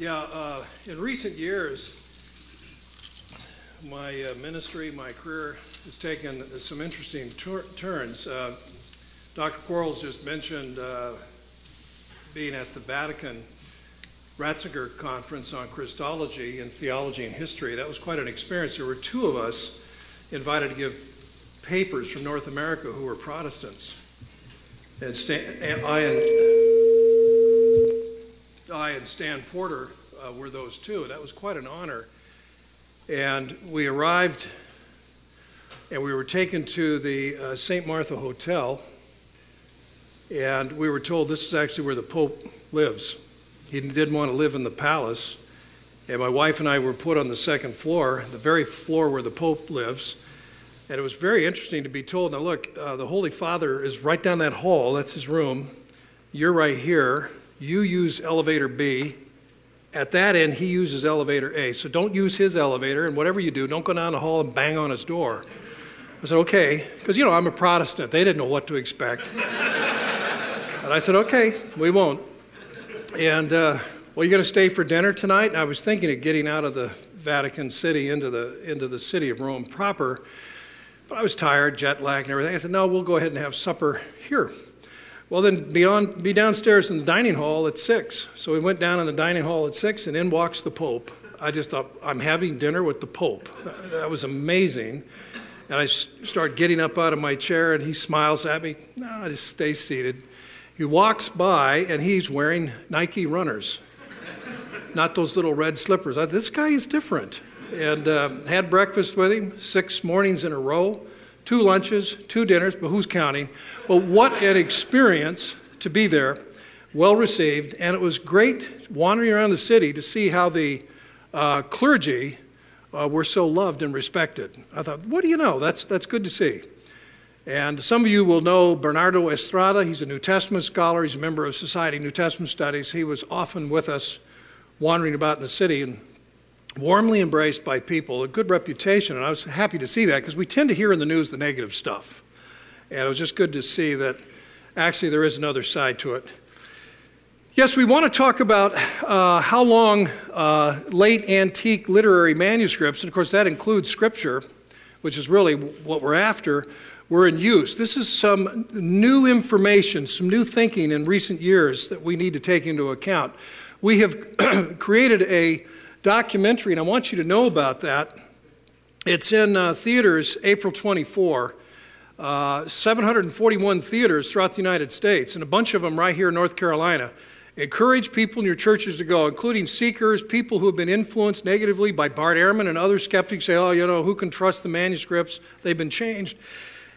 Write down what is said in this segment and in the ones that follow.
Yeah, uh, in recent years, my uh, ministry, my career has taken some interesting tur- turns. Uh, Dr. Quarles just mentioned uh, being at the Vatican Ratzinger Conference on Christology and Theology and History. That was quite an experience. There were two of us invited to give papers from North America who were Protestants. And, and I and I and Stan Porter uh, were those two. That was quite an honor. And we arrived and we were taken to the uh, St. Martha Hotel. And we were told this is actually where the Pope lives. He didn't want to live in the palace. And my wife and I were put on the second floor, the very floor where the Pope lives. And it was very interesting to be told now, look, uh, the Holy Father is right down that hall, that's his room. You're right here. You use elevator B. At that end, he uses elevator A. So don't use his elevator, and whatever you do, don't go down the hall and bang on his door. I said, okay, because, you know, I'm a Protestant. They didn't know what to expect. and I said, okay, we won't. And, uh, well, you're going to stay for dinner tonight? And I was thinking of getting out of the Vatican City into the, into the city of Rome proper, but I was tired, jet lag, and everything. I said, no, we'll go ahead and have supper here. Well, then be downstairs in the dining hall at six. So we went down in the dining hall at six, and in walks the Pope. I just thought, I'm having dinner with the Pope. That was amazing. And I start getting up out of my chair, and he smiles at me. No, I just stay seated. He walks by, and he's wearing Nike runners, not those little red slippers. I, this guy is different. And uh, had breakfast with him six mornings in a row two lunches, two dinners, but who's counting? But what an experience to be there, well received, and it was great wandering around the city to see how the uh, clergy uh, were so loved and respected. I thought, what do you know? That's, that's good to see. And some of you will know Bernardo Estrada. He's a New Testament scholar. He's a member of Society New Testament Studies. He was often with us wandering about in the city and warmly embraced by people, a good reputation, and I was happy to see that because we tend to hear in the news the negative stuff. And it was just good to see that actually there is another side to it. Yes, we want to talk about uh, how long uh, late antique literary manuscripts, and of course that includes scripture, which is really what we're after, were in use. This is some new information, some new thinking in recent years that we need to take into account. We have created a documentary, and I want you to know about that. It's in uh, theaters April 24. Uh, 741 theaters throughout the United States, and a bunch of them right here in North Carolina. Encourage people in your churches to go, including seekers, people who have been influenced negatively by Bart Ehrman and other skeptics say, oh, you know, who can trust the manuscripts? They've been changed.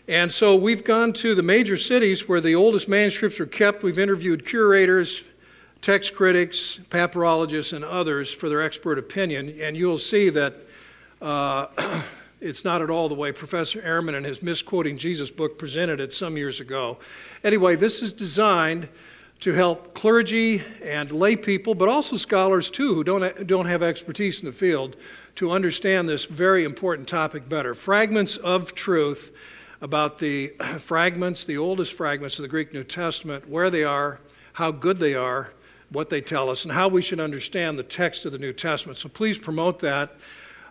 And so we've gone to the major cities where the oldest manuscripts are kept. We've interviewed curators, text critics, papyrologists, and others for their expert opinion, and you'll see that uh, it's not at all the way Professor Ehrman in his Misquoting Jesus book presented it some years ago. Anyway, this is designed to help clergy and lay people, but also scholars too, who don't, don't have expertise in the field, to understand this very important topic better. Fragments of truth about the fragments, the oldest fragments of the Greek New Testament, where they are, how good they are, what they tell us, and how we should understand the text of the New Testament. So please promote that.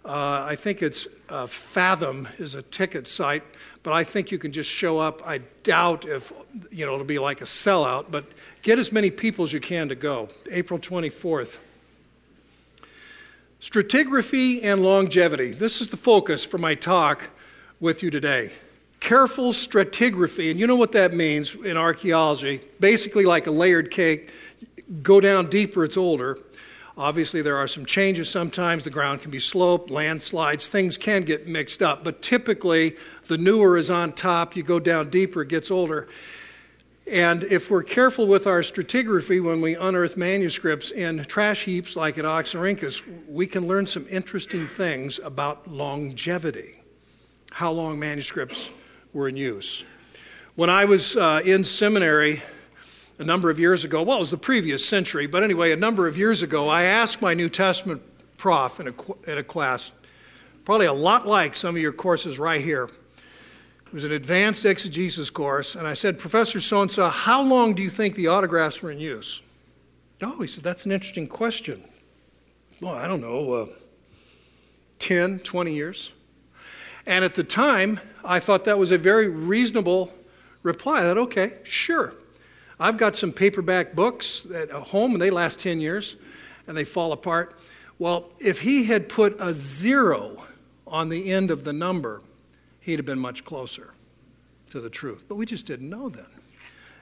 Uh, I think it's uh, Fathom is a ticket site, but I think you can just show up. I doubt if you know it'll be like a sellout, but get as many people as you can to go. April 24th. Stratigraphy and longevity. This is the focus for my talk with you today. Careful stratigraphy, and you know what that means in archaeology. Basically, like a layered cake, go down deeper, it's older. Obviously, there are some changes sometimes. The ground can be sloped, landslides, things can get mixed up. But typically, the newer is on top. You go down deeper, it gets older. And if we're careful with our stratigraphy when we unearth manuscripts in trash heaps like at Oxyrhynchus, we can learn some interesting things about longevity, how long manuscripts were in use. When I was uh, in seminary, a number of years ago, well, it was the previous century, but anyway, a number of years ago, I asked my New Testament prof in a, in a class, probably a lot like some of your courses right here. It was an advanced exegesis course, and I said, Professor so and so, how long do you think the autographs were in use? Oh, he said, that's an interesting question. well, I don't know, uh, 10, 20 years. And at the time, I thought that was a very reasonable reply. I thought, okay, sure. I've got some paperback books at uh, home, and they last 10 years, and they fall apart. Well, if he had put a zero on the end of the number, he'd have been much closer to the truth. But we just didn't know then,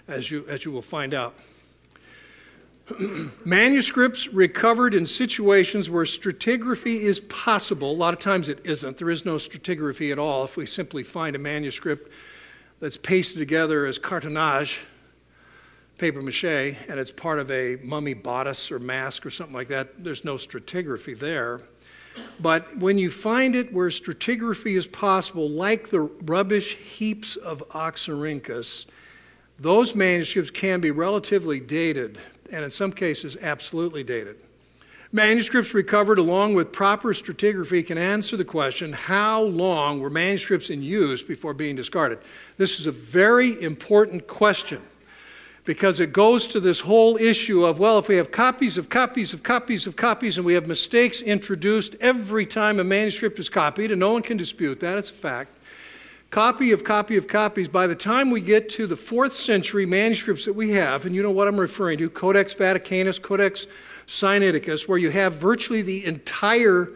as you, as you will find out. Manuscripts recovered in situations where stratigraphy is possible. A lot of times it isn't. There is no stratigraphy at all. If we simply find a manuscript that's pasted together as cartonnage, paper mache, and it's part of a mummy bodice or mask or something like that, there's no stratigraphy there. But when you find it where stratigraphy is possible, like the rubbish heaps of Oxyrhynchus, those manuscripts can be relatively dated and in some cases absolutely dated. Manuscripts recovered along with proper stratigraphy can answer the question how long were manuscripts in use before being discarded? This is a very important question because it goes to this whole issue of well, if we have copies of copies of copies of copies and we have mistakes introduced every time a manuscript is copied, and no one can dispute that, it's a fact copy of copy of copies. By the time we get to the fourth century manuscripts that we have, and you know what I'm referring to Codex Vaticanus, Codex Sinaiticus, where you have virtually the entire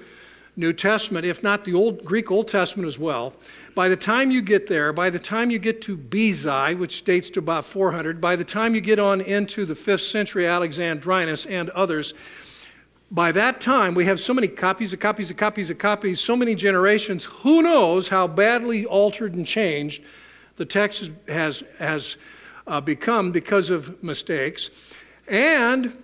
New Testament, if not the Old Greek Old Testament as well. By the time you get there, by the time you get to Bezae, which dates to about 400, by the time you get on into the 5th century Alexandrinus and others, by that time, we have so many copies of copies of copies of copies, so many generations. Who knows how badly altered and changed the text has, has uh, become because of mistakes. And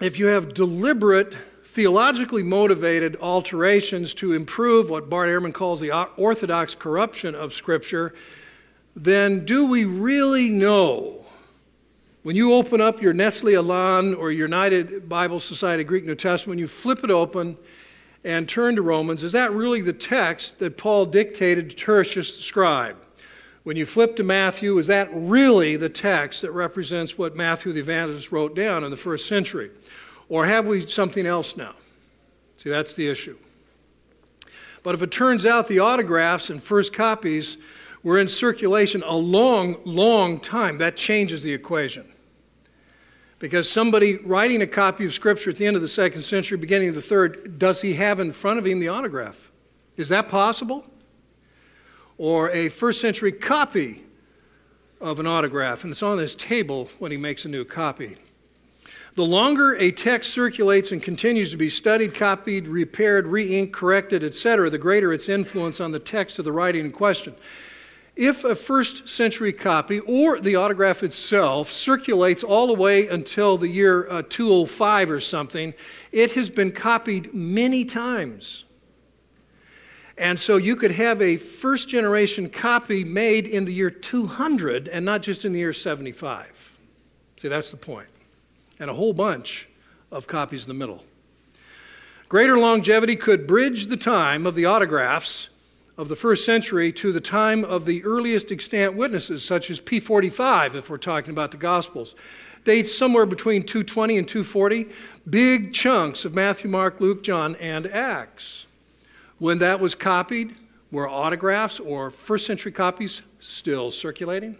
if you have deliberate, theologically motivated alterations to improve what Bart Ehrman calls the orthodox corruption of Scripture, then do we really know when you open up your Nestle Aland or United Bible Society Greek New Testament, you flip it open and turn to Romans, is that really the text that Paul dictated to Tertius the scribe? When you flip to Matthew, is that really the text that represents what Matthew the evangelist wrote down in the first century? Or have we something else now? See, that's the issue. But if it turns out the autographs and first copies were in circulation a long, long time, that changes the equation. Because somebody writing a copy of Scripture at the end of the second century, beginning of the third, does he have in front of him the autograph? Is that possible? Or a first century copy of an autograph, and it's on his table when he makes a new copy. The longer a text circulates and continues to be studied, copied, repaired, re inked, corrected, etc., the greater its influence on the text of the writing in question. If a first century copy or the autograph itself circulates all the way until the year uh, 205 or something, it has been copied many times. And so you could have a first generation copy made in the year 200 and not just in the year 75. See, that's the point. And a whole bunch of copies in the middle. Greater longevity could bridge the time of the autographs of the first century to the time of the earliest extant witnesses, such as P45, if we're talking about the Gospels. Dates somewhere between 220 and 240, big chunks of Matthew, Mark, Luke, John, and Acts. When that was copied, were autographs or first century copies still circulating?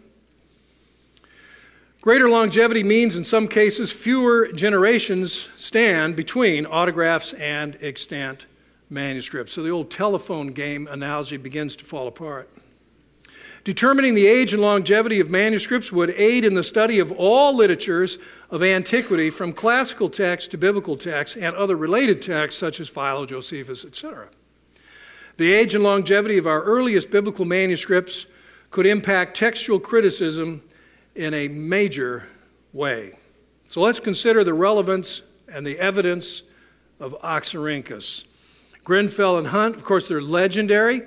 Greater longevity means, in some cases, fewer generations stand between autographs and extant manuscripts. So the old telephone game analogy begins to fall apart. Determining the age and longevity of manuscripts would aid in the study of all literatures of antiquity, from classical texts to biblical texts and other related texts such as Philo, Josephus, etc. The age and longevity of our earliest biblical manuscripts could impact textual criticism in a major way. So let's consider the relevance and the evidence of Oxyrhynchus. Grenfell and Hunt, of course, they're legendary.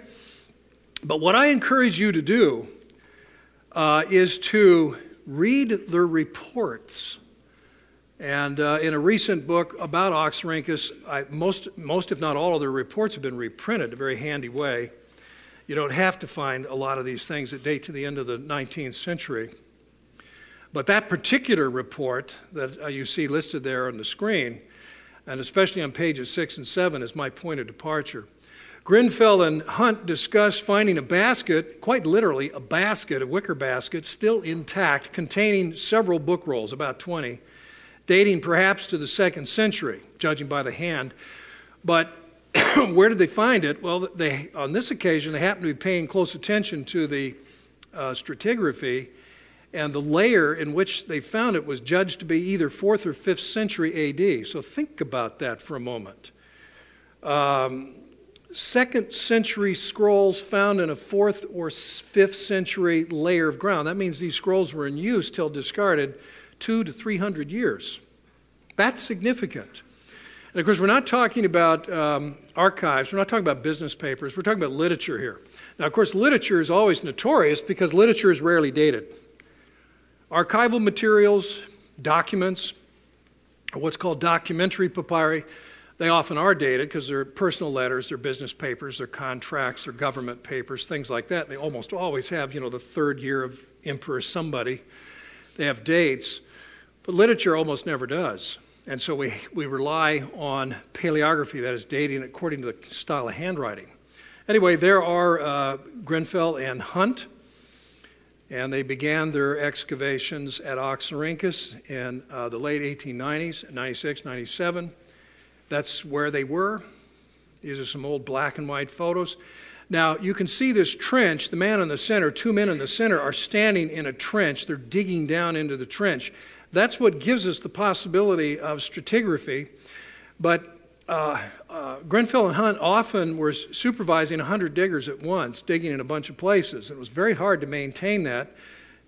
But what I encourage you to do uh, is to read the reports. And uh, in a recent book about Oxyrhynchus, I, most, most, if not all, of their reports have been reprinted in a very handy way. You don't have to find a lot of these things that date to the end of the 19th century. But that particular report that uh, you see listed there on the screen and especially on pages six and seven is my point of departure. Grenfell and Hunt discussed finding a basket, quite literally a basket, a wicker basket, still intact, containing several book rolls, about 20, dating perhaps to the second century, judging by the hand. But where did they find it? Well, they, on this occasion, they happened to be paying close attention to the uh, stratigraphy, and the layer in which they found it was judged to be either 4th or 5th century AD. So think about that for a moment. Um, second century scrolls found in a fourth or fifth century layer of ground. That means these scrolls were in use till discarded two to three hundred years. That's significant. And of course, we're not talking about um, archives, we're not talking about business papers, we're talking about literature here. Now, of course, literature is always notorious because literature is rarely dated. Archival materials, documents, what's called documentary papyri, they often are dated because they're personal letters, they're business papers, they're contracts, they're government papers, things like that. They almost always have, you know, the third year of Emperor somebody. They have dates, but literature almost never does. And so we, we rely on paleography, that is dating according to the style of handwriting. Anyway, there are uh, Grenfell and Hunt, and they began their excavations at Oxyrhynchus in uh, the late 1890s, 96, 97. That's where they were. These are some old black and white photos. Now, you can see this trench. The man in the center, two men in the center, are standing in a trench. They're digging down into the trench. That's what gives us the possibility of stratigraphy. But uh, uh, Grenfell and Hunt often were supervising 100 diggers at once, digging in a bunch of places. It was very hard to maintain that.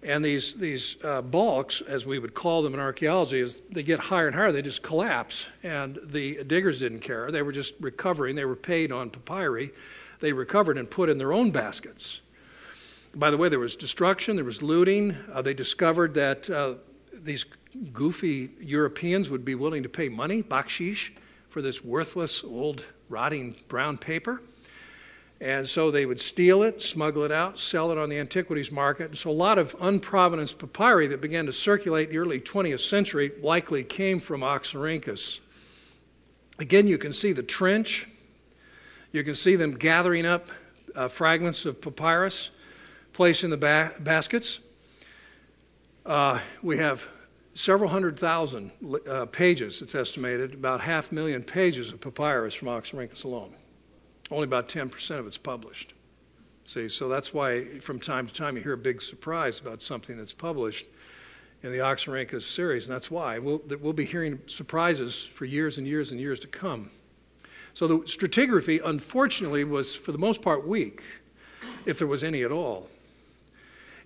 And these, these uh, bulks, as we would call them in archaeology, as they get higher and higher, they just collapse. And the diggers didn't care. They were just recovering. They were paid on papyri. They recovered and put in their own baskets. By the way, there was destruction, there was looting. Uh, they discovered that uh, these goofy Europeans would be willing to pay money, bakshish, for this worthless, old, rotting brown paper. And so they would steal it, smuggle it out, sell it on the antiquities market. And so a lot of unprovenance papyri that began to circulate in the early 20th century likely came from Oxyrhynchus. Again, you can see the trench. You can see them gathering up uh, fragments of papyrus, placing the ba- baskets. Uh, we have several hundred thousand uh, pages, it's estimated, about half a million pages of papyrus from Oxyrhynchus alone. Only about 10% of it's published. See, so that's why from time to time you hear a big surprise about something that's published in the Oxyrhynchus series, and that's why. We'll, we'll be hearing surprises for years and years and years to come. So the stratigraphy, unfortunately, was for the most part weak, if there was any at all.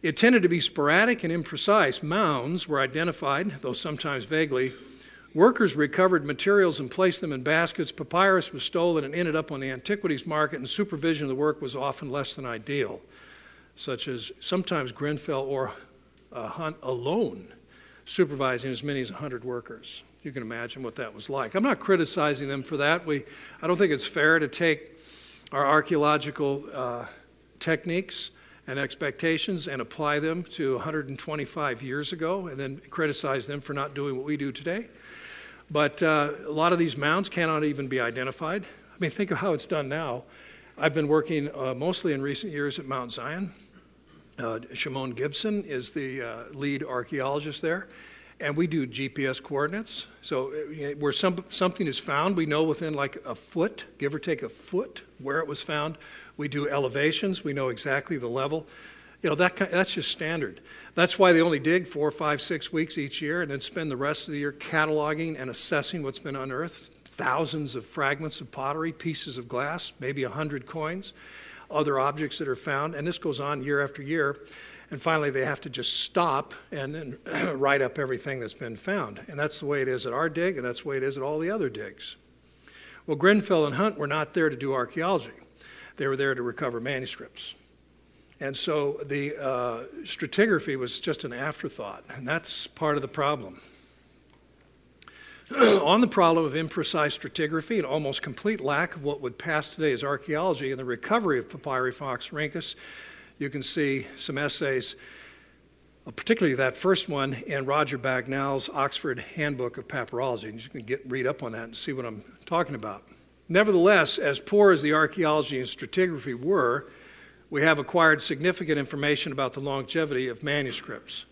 It tended to be sporadic and imprecise. Mounds were identified, though sometimes vaguely, Workers recovered materials and placed them in baskets. Papyrus was stolen and ended up on the antiquities market, and supervision of the work was often less than ideal, such as sometimes Grenfell or uh, Hunt alone supervising as many as 100 workers. You can imagine what that was like. I'm not criticizing them for that. We, I don't think it's fair to take our archaeological uh, techniques and expectations and apply them to 125 years ago and then criticize them for not doing what we do today. But uh, a lot of these mounds cannot even be identified. I mean, think of how it's done now. I've been working uh, mostly in recent years at Mount Zion. Uh, Shimon Gibson is the uh, lead archaeologist there, and we do GPS coordinates. So uh, where some, something is found, we know within like a foot, give or take a foot, where it was found. We do elevations, we know exactly the level. You know, that, that's just standard. That's why they only dig four, five, six weeks each year and then spend the rest of the year cataloging and assessing what's been unearthed. Thousands of fragments of pottery, pieces of glass, maybe a hundred coins, other objects that are found, and this goes on year after year. And finally, they have to just stop and then write up everything that's been found. And that's the way it is at our dig, and that's the way it is at all the other digs. Well, Grenfell and Hunt were not there to do archaeology, they were there to recover manuscripts. And so the uh, stratigraphy was just an afterthought, and that's part of the problem. On the problem of imprecise stratigraphy and almost complete lack of what would pass today as archaeology and the recovery of papyri of Oxyrhynchus, you can see some essays uh, particularly that first one in Roger Bagnall's Oxford Handbook of Papyrology. And you can get, read up on that and see what I'm talking about. Nevertheless, as poor as the archaeology and stratigraphy were, we have acquired significant information about the longevity of manuscripts.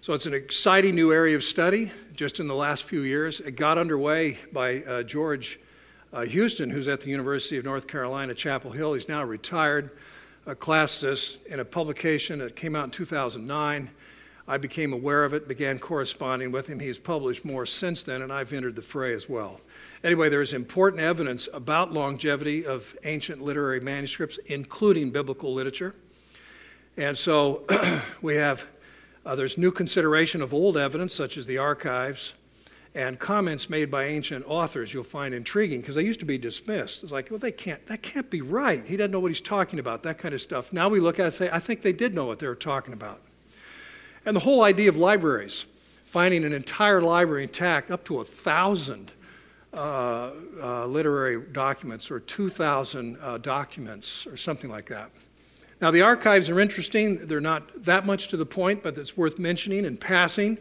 So it's an exciting new area of study just in the last few years. It got underway by uh, George uh, Houston, who's at the University of North Carolina, Chapel Hill. He's now retired, uh, classed this in a publication that came out in 2009. I became aware of it, began corresponding with him. He's published more since then, and I've entered the fray as well. Anyway, there is important evidence about longevity of ancient literary manuscripts, including biblical literature. And so we have, uh, there's new consideration of old evidence, such as the archives, and comments made by ancient authors you'll find intriguing because they used to be dismissed. It's like, well, they can't, that can't be right. He doesn't know what he's talking about, that kind of stuff. Now we look at it and say, I think they did know what they were talking about. And the whole idea of libraries, finding an entire library intact, up to a thousand uh, uh, literary documents or 2,000 uh, documents or something like that. Now, the archives are interesting. They're not that much to the point, but it's worth mentioning in passing.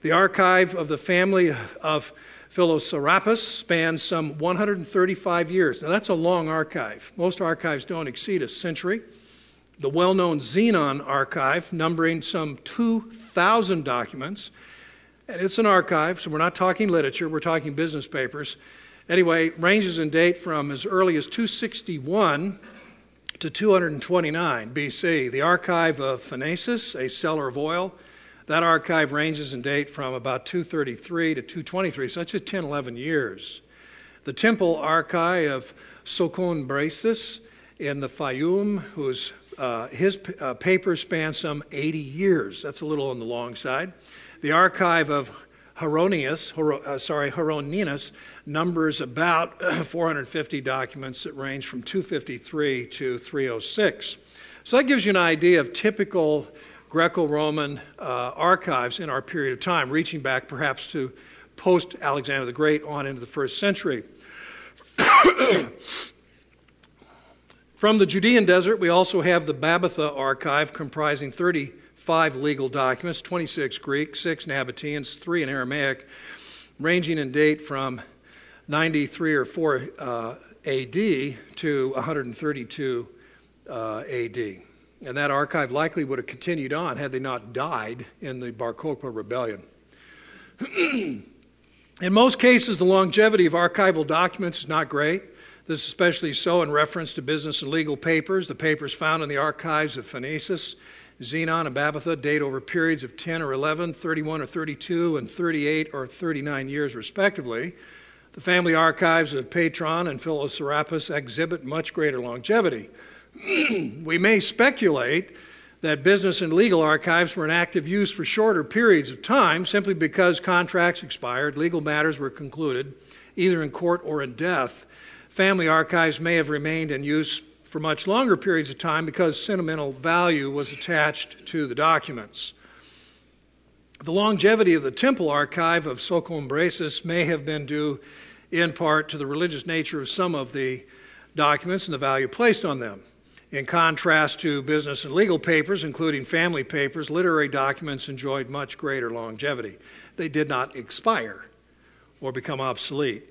The archive of the family of Philoserapis spans some 135 years. Now, that's a long archive. Most archives don't exceed a century. The well known Zenon archive, numbering some 2,000 documents, and it's an archive, so we're not talking literature, we're talking business papers. Anyway, ranges in date from as early as 261 to 229 BC. The archive of Phasaelis, a seller of oil, that archive ranges in date from about 233 to 223, so that's just 10, 11 years. The temple archive of Socombresis in the Fayum, whose uh, his uh, papers span some 80 years. That's a little on the long side. The archive of Hieronius, uh, sorry, Heroninus numbers about 450 documents that range from 253 to 306. So that gives you an idea of typical Greco Roman uh, archives in our period of time, reaching back perhaps to post Alexander the Great on into the first century. From the Judean desert, we also have the Babatha archive comprising 30 five legal documents 26 Greek, six Nabateans, three in Aramaic, ranging in date from 93 or 4 uh, AD to 132 uh, AD. And that archive likely would have continued on had they not died in the Bar Kokhba rebellion. in most cases, the longevity of archival documents is not great. This is especially so in reference to business and legal papers. The papers found in the archives of Phasaelis Zenon and Babatha date over periods of 10 or 11, 31 or 32, and 38 or 39 years, respectively. The family archives of Patron and Philoserapis exhibit much greater longevity. we may speculate that business and legal archives were in active use for shorter periods of time simply because contracts expired, legal matters were concluded, either in court or in death. Family archives may have remained in use for much longer periods of time because sentimental value was attached to the documents. The longevity of the temple archive of Socombresis may have been due in part to the religious nature of some of the documents and the value placed on them. In contrast to business and legal papers, including family papers, literary documents enjoyed much greater longevity. They did not expire or become obsolete.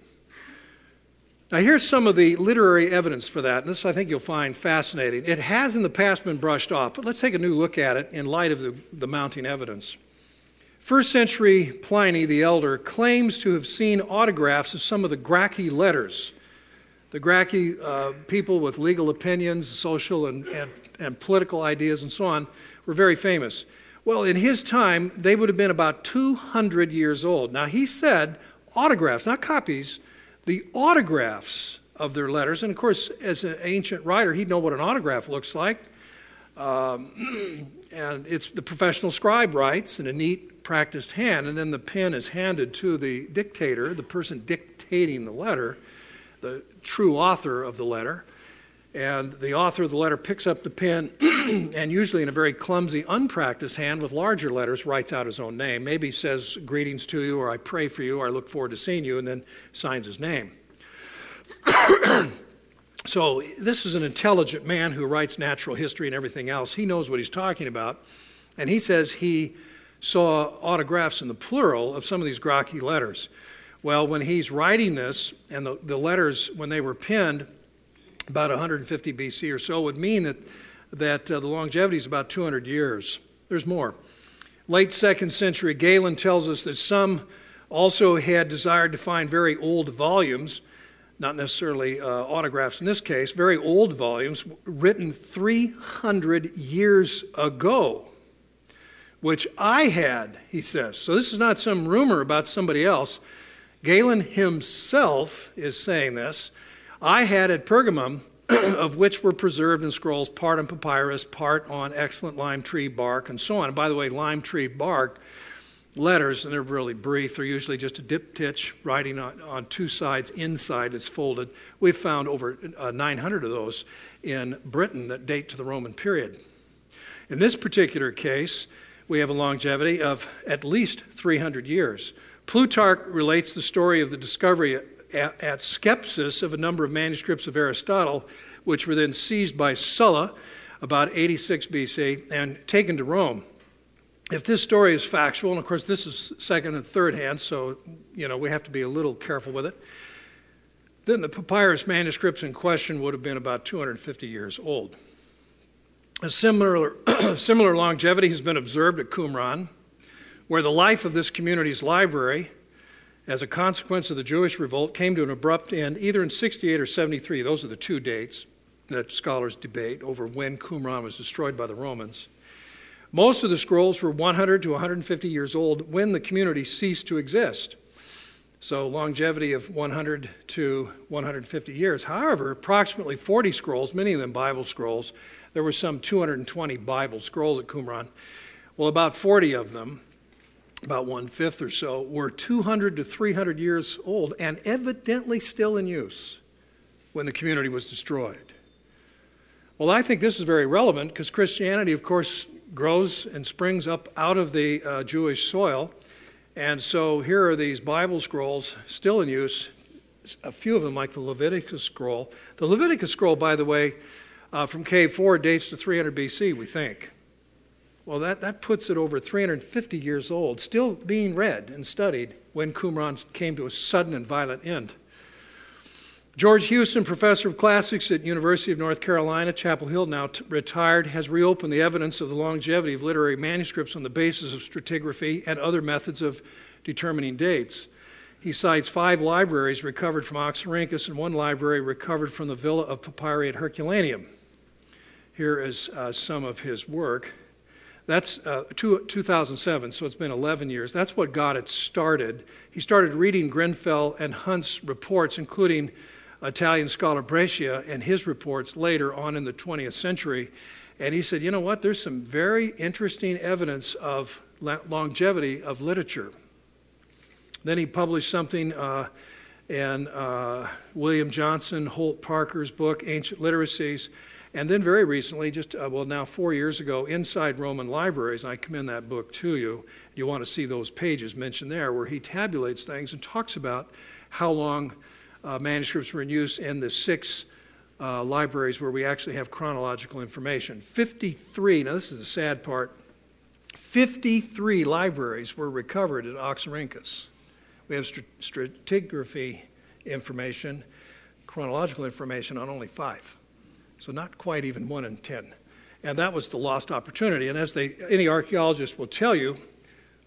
Now, here's some of the literary evidence for that, and this I think you'll find fascinating. It has in the past been brushed off, but let's take a new look at it in light of the, the mounting evidence. First century Pliny the Elder claims to have seen autographs of some of the Gracchi letters. The Gracchi, uh, people with legal opinions, social and, and, and political ideas, and so on, were very famous. Well, in his time, they would have been about 200 years old. Now, he said autographs, not copies the autographs of their letters. And of course, as an ancient writer, he'd know what an autograph looks like. Um, and it's the professional scribe writes in a neat, practiced hand, and then the pen is handed to the dictator, the person dictating the letter, the true author of the letter. And the author of the letter picks up the pen and, usually in a very clumsy, unpracticed hand with larger letters, writes out his own name. Maybe says, Greetings to you, or I pray for you, or I look forward to seeing you, and then signs his name. so, this is an intelligent man who writes natural history and everything else. He knows what he's talking about. And he says he saw autographs in the plural of some of these Gracchi letters. Well, when he's writing this, and the, the letters, when they were penned about 150 BC or so, would mean that, that uh, the longevity is about 200 years. There's more. Late second century, Galen tells us that some also had desired to find very old volumes, not necessarily uh, autographs in this case, very old volumes written 300 years ago, which I had, he says. So this is not some rumor about somebody else. Galen himself is saying this. I had at Pergamum, of which were preserved in scrolls, part on papyrus, part on excellent lime tree bark, and so on. And by the way, lime tree bark letters, and they're really brief. They're usually just a diptych writing on, on two sides. Inside it's folded. We've found over uh, 900 of those in Britain that date to the Roman period. In this particular case, we have a longevity of at least 300 years. Plutarch relates the story of the discovery at, at Skepsis of a number of manuscripts of Aristotle, which were then seized by Sulla about 86 BC and taken to Rome. If this story is factual, and of course this is second and third hand, so you know we have to be a little careful with it, then the papyrus manuscripts in question would have been about 250 years old. A similar, similar longevity has been observed at Qumran, where the life of this community's library, as a consequence of the Jewish revolt, came to an abrupt end either in 68 or 73. Those are the two dates that scholars debate over when Qumran was destroyed by the Romans. Most of the scrolls were 100 to 150 years old when the community ceased to exist. So, longevity of 100 to 150 years. However, approximately 40 scrolls, many of them Bible scrolls, there were some 220 Bible scrolls at Qumran. Well, about 40 of them about one fifth or so, were 200 to 300 years old and evidently still in use when the community was destroyed. Well, I think this is very relevant because Christianity, of course, grows and springs up out of the uh, Jewish soil. And so here are these Bible scrolls still in use, a few of them, like the Leviticus scroll. The Leviticus scroll, by the way, uh, from Cave 4 dates to 300 BC, we think. Well, that, that puts it over 350 years old, still being read and studied when Qumran came to a sudden and violent end. George Houston, professor of classics at University of North Carolina, Chapel Hill, now t- retired, has reopened the evidence of the longevity of literary manuscripts on the basis of stratigraphy and other methods of determining dates. He cites five libraries recovered from Oxyrhynchus and one library recovered from the villa of Papyri at Herculaneum. Here is uh, some of his work. That's uh, two, 2007, so it's been 11 years. That's what got it started. He started reading Grenfell and Hunt's reports, including Italian scholar Breccia and his reports later on in the 20th century. And he said, you know what, there's some very interesting evidence of longevity of literature. Then he published something uh, in uh, William Johnson Holt Parker's book, Ancient Literacies and then very recently, just uh, well, now four years ago, Inside Roman Libraries, I commend that book to you. You want to see those pages mentioned there where he tabulates things and talks about how long uh, manuscripts were in use in the six uh, libraries where we actually have chronological information. 53, now this is the sad part, 53 libraries were recovered at Oxyrhynchus. We have stratigraphy information, chronological information on only five. So not quite even one in 10. And that was the lost opportunity. And as they, any archaeologist will tell you,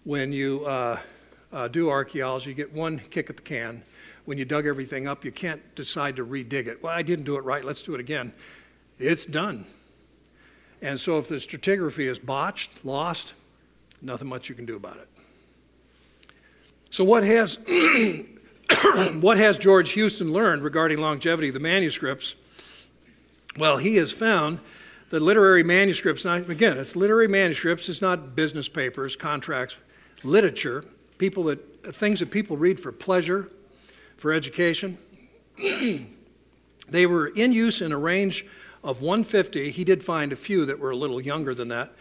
when you uh, uh, do archaeology, you get one kick at the can. When you dug everything up, you can't decide to redig it. Well, I didn't do it right, let's do it again. It's done. And so if the stratigraphy is botched, lost, nothing much you can do about it. So what has what has George Houston learned regarding longevity of the manuscripts? Well, he has found that literary manuscripts, again, it's literary manuscripts, it's not business papers, contracts, literature, people that, things that people read for pleasure, for education. they were in use in a range of 150. He did find a few that were a little younger than that,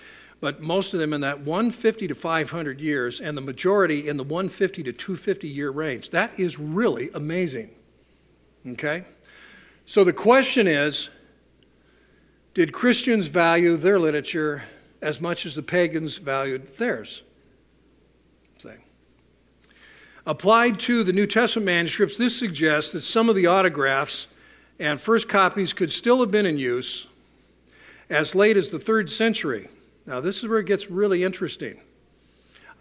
but most of them in that 150 to 500 years, and the majority in the 150 to 250 year range. That is really amazing. Okay? So the question is did Christians value their literature as much as the pagans valued theirs. See. Applied to the New Testament manuscripts, this suggests that some of the autographs and first copies could still have been in use as late as the third century. Now, this is where it gets really interesting.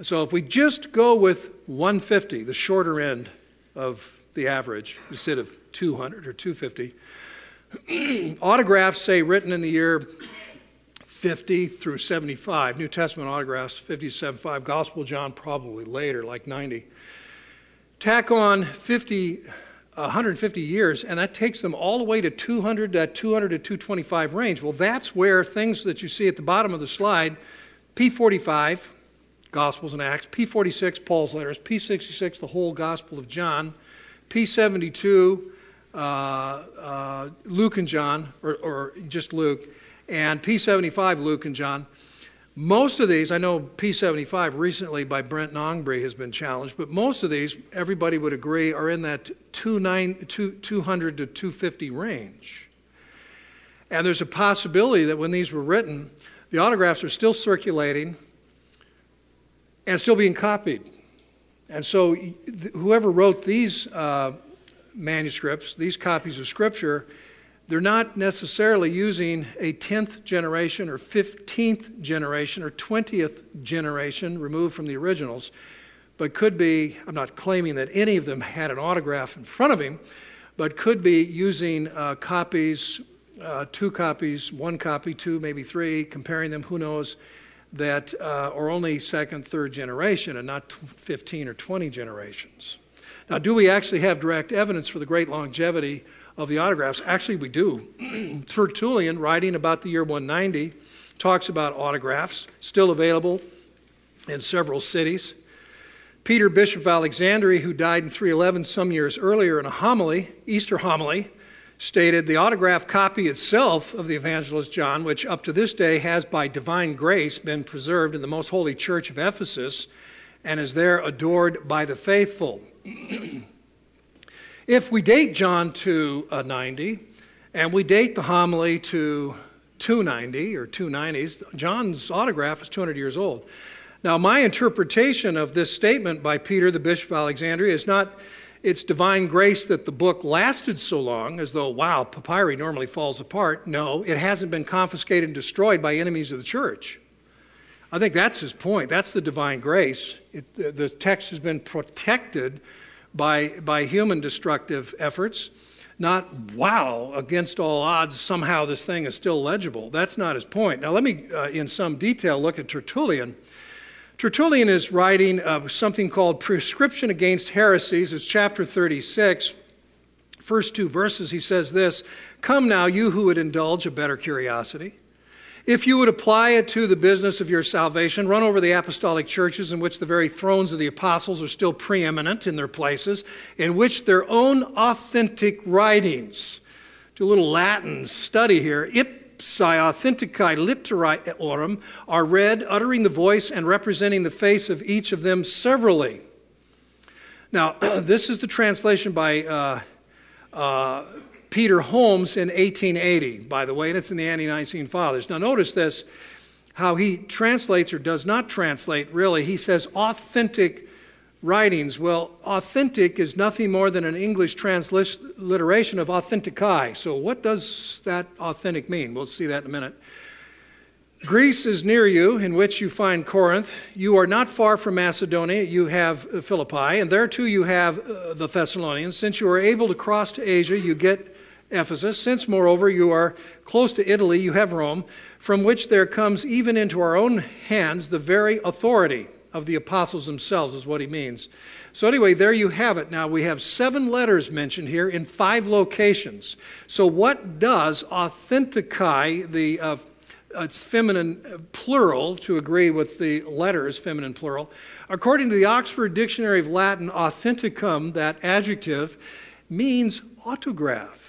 So, if we just go with 150, the shorter end of the average, instead of 200 or 250, autographs say written in the year 50 through 75, New Testament autographs 50 to 75, Gospel John probably later, like 90. Tack on 50 150 years, and that takes them all the way to 200, that 200 to 225 range. Well, that's where things that you see at the bottom of the slide, P45, Gospels and Acts, P46, Paul's letters, P66, the whole Gospel of John, P72, uh, uh, Luke and John, or, or just Luke, and P75, Luke and John. Most of these, I know P75 recently by Brent Nongbri has been challenged, but most of these, everybody would agree, are in that 200 to 250 range. And there's a possibility that when these were written, the autographs are still circulating and still being copied. And so, whoever wrote these uh, manuscripts, these copies of Scripture, they're not necessarily using a 10th generation or 15th generation or 20th generation removed from the originals, but could be, I'm not claiming that any of them had an autograph in front of him, but could be using uh, copies, uh, two copies, one copy, two, maybe three, comparing them, who knows, that uh, are only second, third generation and not 15 or 20 generations. Now, do we actually have direct evidence for the great longevity of the autographs. Actually, we do. Tertullian, writing about the year 190, talks about autographs still available in several cities. Peter, Bishop of Alexandria, who died in 311 some years earlier, in a homily, Easter homily, stated the autograph copy itself of the evangelist John, which up to this day has by divine grace been preserved in the most holy church of Ephesus and is there adored by the faithful. If we date John to uh, 90 and we date the homily to 290 or 290s, John's autograph is 200 years old. Now, my interpretation of this statement by Peter, the Bishop of Alexandria, is not it's divine grace that the book lasted so long, as though, wow, papyri normally falls apart. No, it hasn't been confiscated and destroyed by enemies of the church. I think that's his point. That's the divine grace. It, the text has been protected by, by human destructive efforts, not, wow, against all odds, somehow this thing is still legible. That's not his point. Now, let me, uh, in some detail, look at Tertullian. Tertullian is writing uh, something called Prescription Against Heresies. It's chapter 36. First two verses, he says this Come now, you who would indulge a better curiosity. If you would apply it to the business of your salvation, run over the apostolic churches in which the very thrones of the apostles are still preeminent in their places, in which their own authentic writings, do a little Latin study here, ipsi authenticae literarum, are read, uttering the voice and representing the face of each of them severally. Now, this is the translation by uh, uh, Peter Holmes in 1880, by the way, and it's in the Ante Nicene Fathers. Now, notice this how he translates or does not translate, really. He says authentic writings. Well, authentic is nothing more than an English transliteration of authenticae. So, what does that authentic mean? We'll see that in a minute. Greece is near you, in which you find Corinth. You are not far from Macedonia. You have Philippi, and there too you have uh, the Thessalonians. Since you are able to cross to Asia, you get Ephesus, since moreover you are close to Italy, you have Rome, from which there comes even into our own hands the very authority of the apostles themselves, is what he means. So, anyway, there you have it. Now, we have seven letters mentioned here in five locations. So, what does authenticae, the uh, it's feminine plural to agree with the letters, feminine plural. According to the Oxford Dictionary of Latin, authenticum, that adjective, means autograph.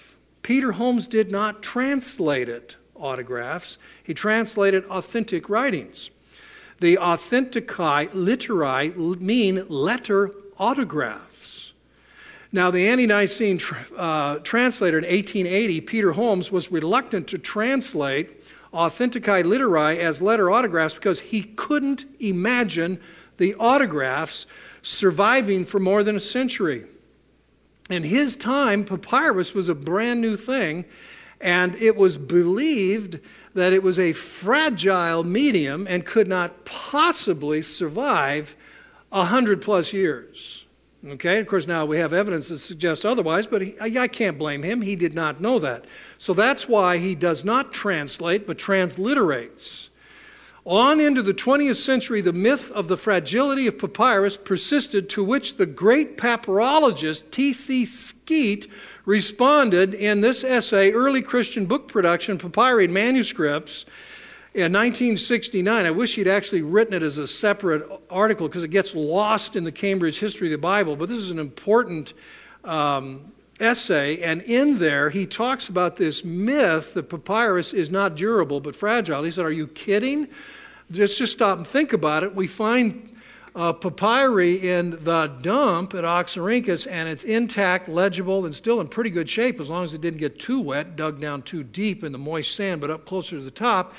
Peter Holmes did not translate it autographs, he translated authentic writings. The authenticae literi mean letter autographs. Now, the Ante Nicene uh, translator in 1880, Peter Holmes, was reluctant to translate Authenticae Literae as letter autographs because he couldn't imagine the autographs surviving for more than a century. In his time, papyrus was a brand new thing, and it was believed that it was a fragile medium and could not possibly survive a hundred plus years. Okay, of course, now we have evidence that suggests otherwise, but he, I can't blame him. He did not know that. So that's why he does not translate, but transliterates. On into the 20th century, the myth of the fragility of papyrus persisted, to which the great papyrologist T.C. Skeat responded in this essay, Early Christian Book Production, Papyri and Manuscripts, in 1969. I wish he'd actually written it as a separate article because it gets lost in the Cambridge History of the Bible, but this is an important. Um, essay, and in there he talks about this myth that papyrus is not durable but fragile. He said, Are you kidding? Just, just stop and think about it. We find uh, papyri in the dump at Oxyrhynchus, and it's intact, legible, and still in pretty good shape as long as it didn't get too wet, dug down too deep in the moist sand, but up closer to the top.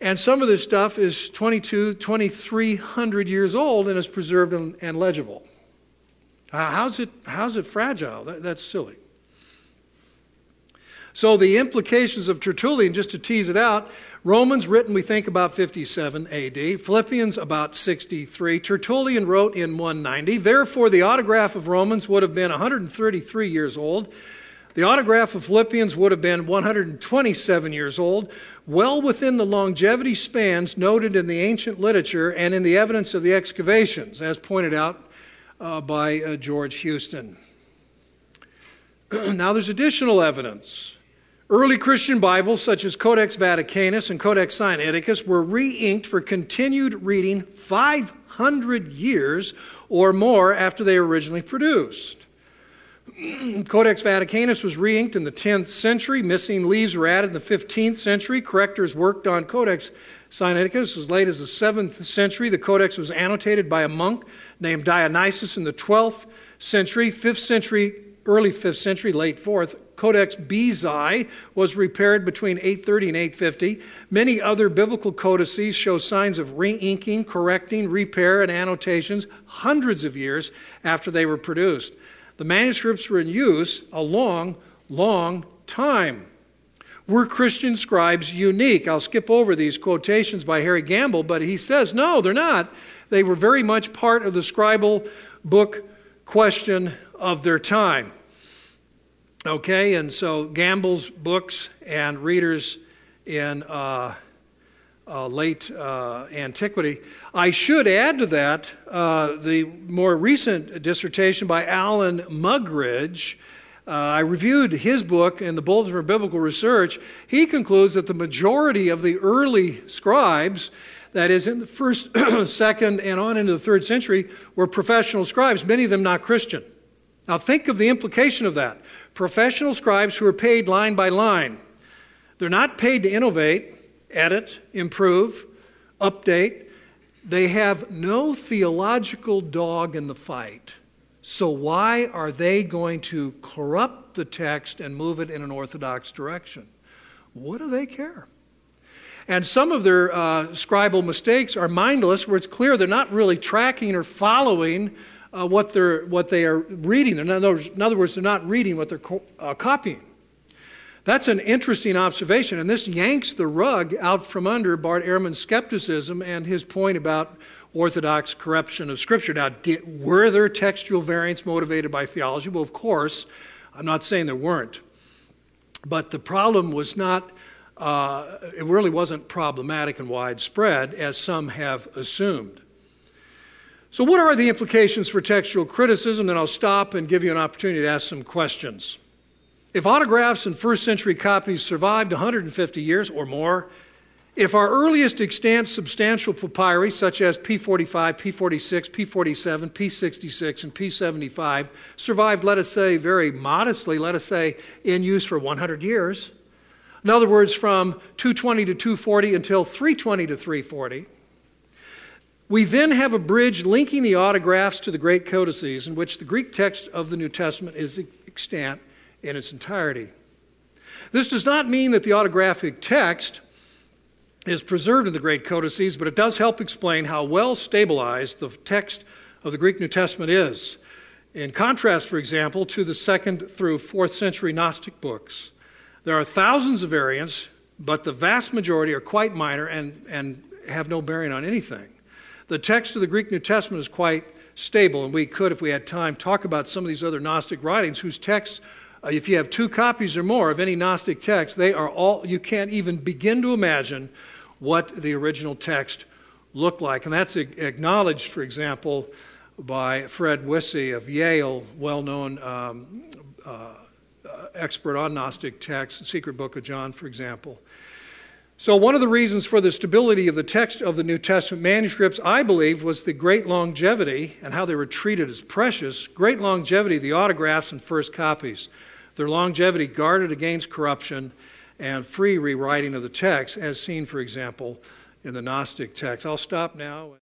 And some of this stuff is 22, 2300 years old and is preserved and, and legible. Uh, how's, it, how's it fragile? That, that's silly. So, the implications of Tertullian, just to tease it out, Romans written, we think, about 57 AD. Philippians, about 63. Tertullian wrote in 190. Therefore, the autograph of Romans would have been 133 years old. The autograph of Philippians would have been 127 years old, well within the longevity spans noted in the ancient literature and in the evidence of the excavations, as pointed out uh, by uh, George Houston. now, there's additional evidence. Early Christian Bibles, such as Codex Vaticanus and Codex Sinaiticus, were re inked for continued reading 500 years or more after they were originally produced. Codex Vaticanus was re inked in the 10th century. Missing leaves were added in the 15th century. Correctors worked on Codex Sinaiticus as late as the 7th century. The codex was annotated by a monk named Dionysius in the 12th century. 5th century, early 5th century, late 4th, Codex Bezae was repaired between 830 and 850. Many other biblical codices show signs of re inking, correcting, repair, and annotations hundreds of years after they were produced. The manuscripts were in use a long, long time. Were Christian scribes unique? I'll skip over these quotations by Harry Gamble, but he says no, they're not. They were very much part of the scribal book question of their time. Okay, and so Gamble's books and readers in uh, uh, late uh, antiquity. I should add to that uh, the more recent dissertation by Alan Mugridge. Uh, I reviewed his book in the Bulletin for Biblical Research. He concludes that the majority of the early scribes, that is, in the first, second, and on into the third century, were professional scribes, many of them not Christian. Now, think of the implication of that professional scribes who are paid line by line. They're not paid to innovate, edit, improve, update. They have no theological dog in the fight. So, why are they going to corrupt the text and move it in an orthodox direction? What do they care? And some of their uh, scribal mistakes are mindless, where it's clear they're not really tracking or following uh, what, they're, what they are reading. In other, words, in other words, they're not reading what they're co- uh, copying. That's an interesting observation, and this yanks the rug out from under Bart Ehrman's skepticism and his point about orthodox corruption of Scripture. Now, did, were there textual variants motivated by theology? Well, of course. I'm not saying there weren't. But the problem was not, uh, it really wasn't problematic and widespread, as some have assumed. So, what are the implications for textual criticism? Then I'll stop and give you an opportunity to ask some questions. If autographs and first century copies survived 150 years or more, if our earliest extant substantial papyri, such as P45, P46, P47, P66, and P75, survived, let us say, very modestly, let us say, in use for 100 years, in other words, from 220 to 240 until 320 to 340, we then have a bridge linking the autographs to the great codices in which the Greek text of the New Testament is extant in its entirety. This does not mean that the autographic text is preserved in the great codices, but it does help explain how well stabilized the text of the Greek New Testament is. In contrast, for example, to the second through fourth century Gnostic books, there are thousands of variants, but the vast majority are quite minor and, and have no bearing on anything. The text of the Greek New Testament is quite stable, and we could, if we had time, talk about some of these other Gnostic writings whose texts, uh, if you have two copies or more of any Gnostic text, they are all, you can't even begin to imagine what the original text looked like. And that's acknowledged, for example, by Fred Wisse of Yale, well known um, uh, expert on Gnostic texts, the Secret Book of John, for example. So, one of the reasons for the stability of the text of the New Testament manuscripts, I believe, was the great longevity and how they were treated as precious. Great longevity the autographs and first copies. Their longevity guarded against corruption and free rewriting of the text, as seen, for example, in the Gnostic text. I'll stop now.